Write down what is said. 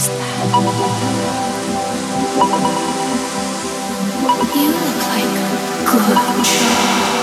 You look like good.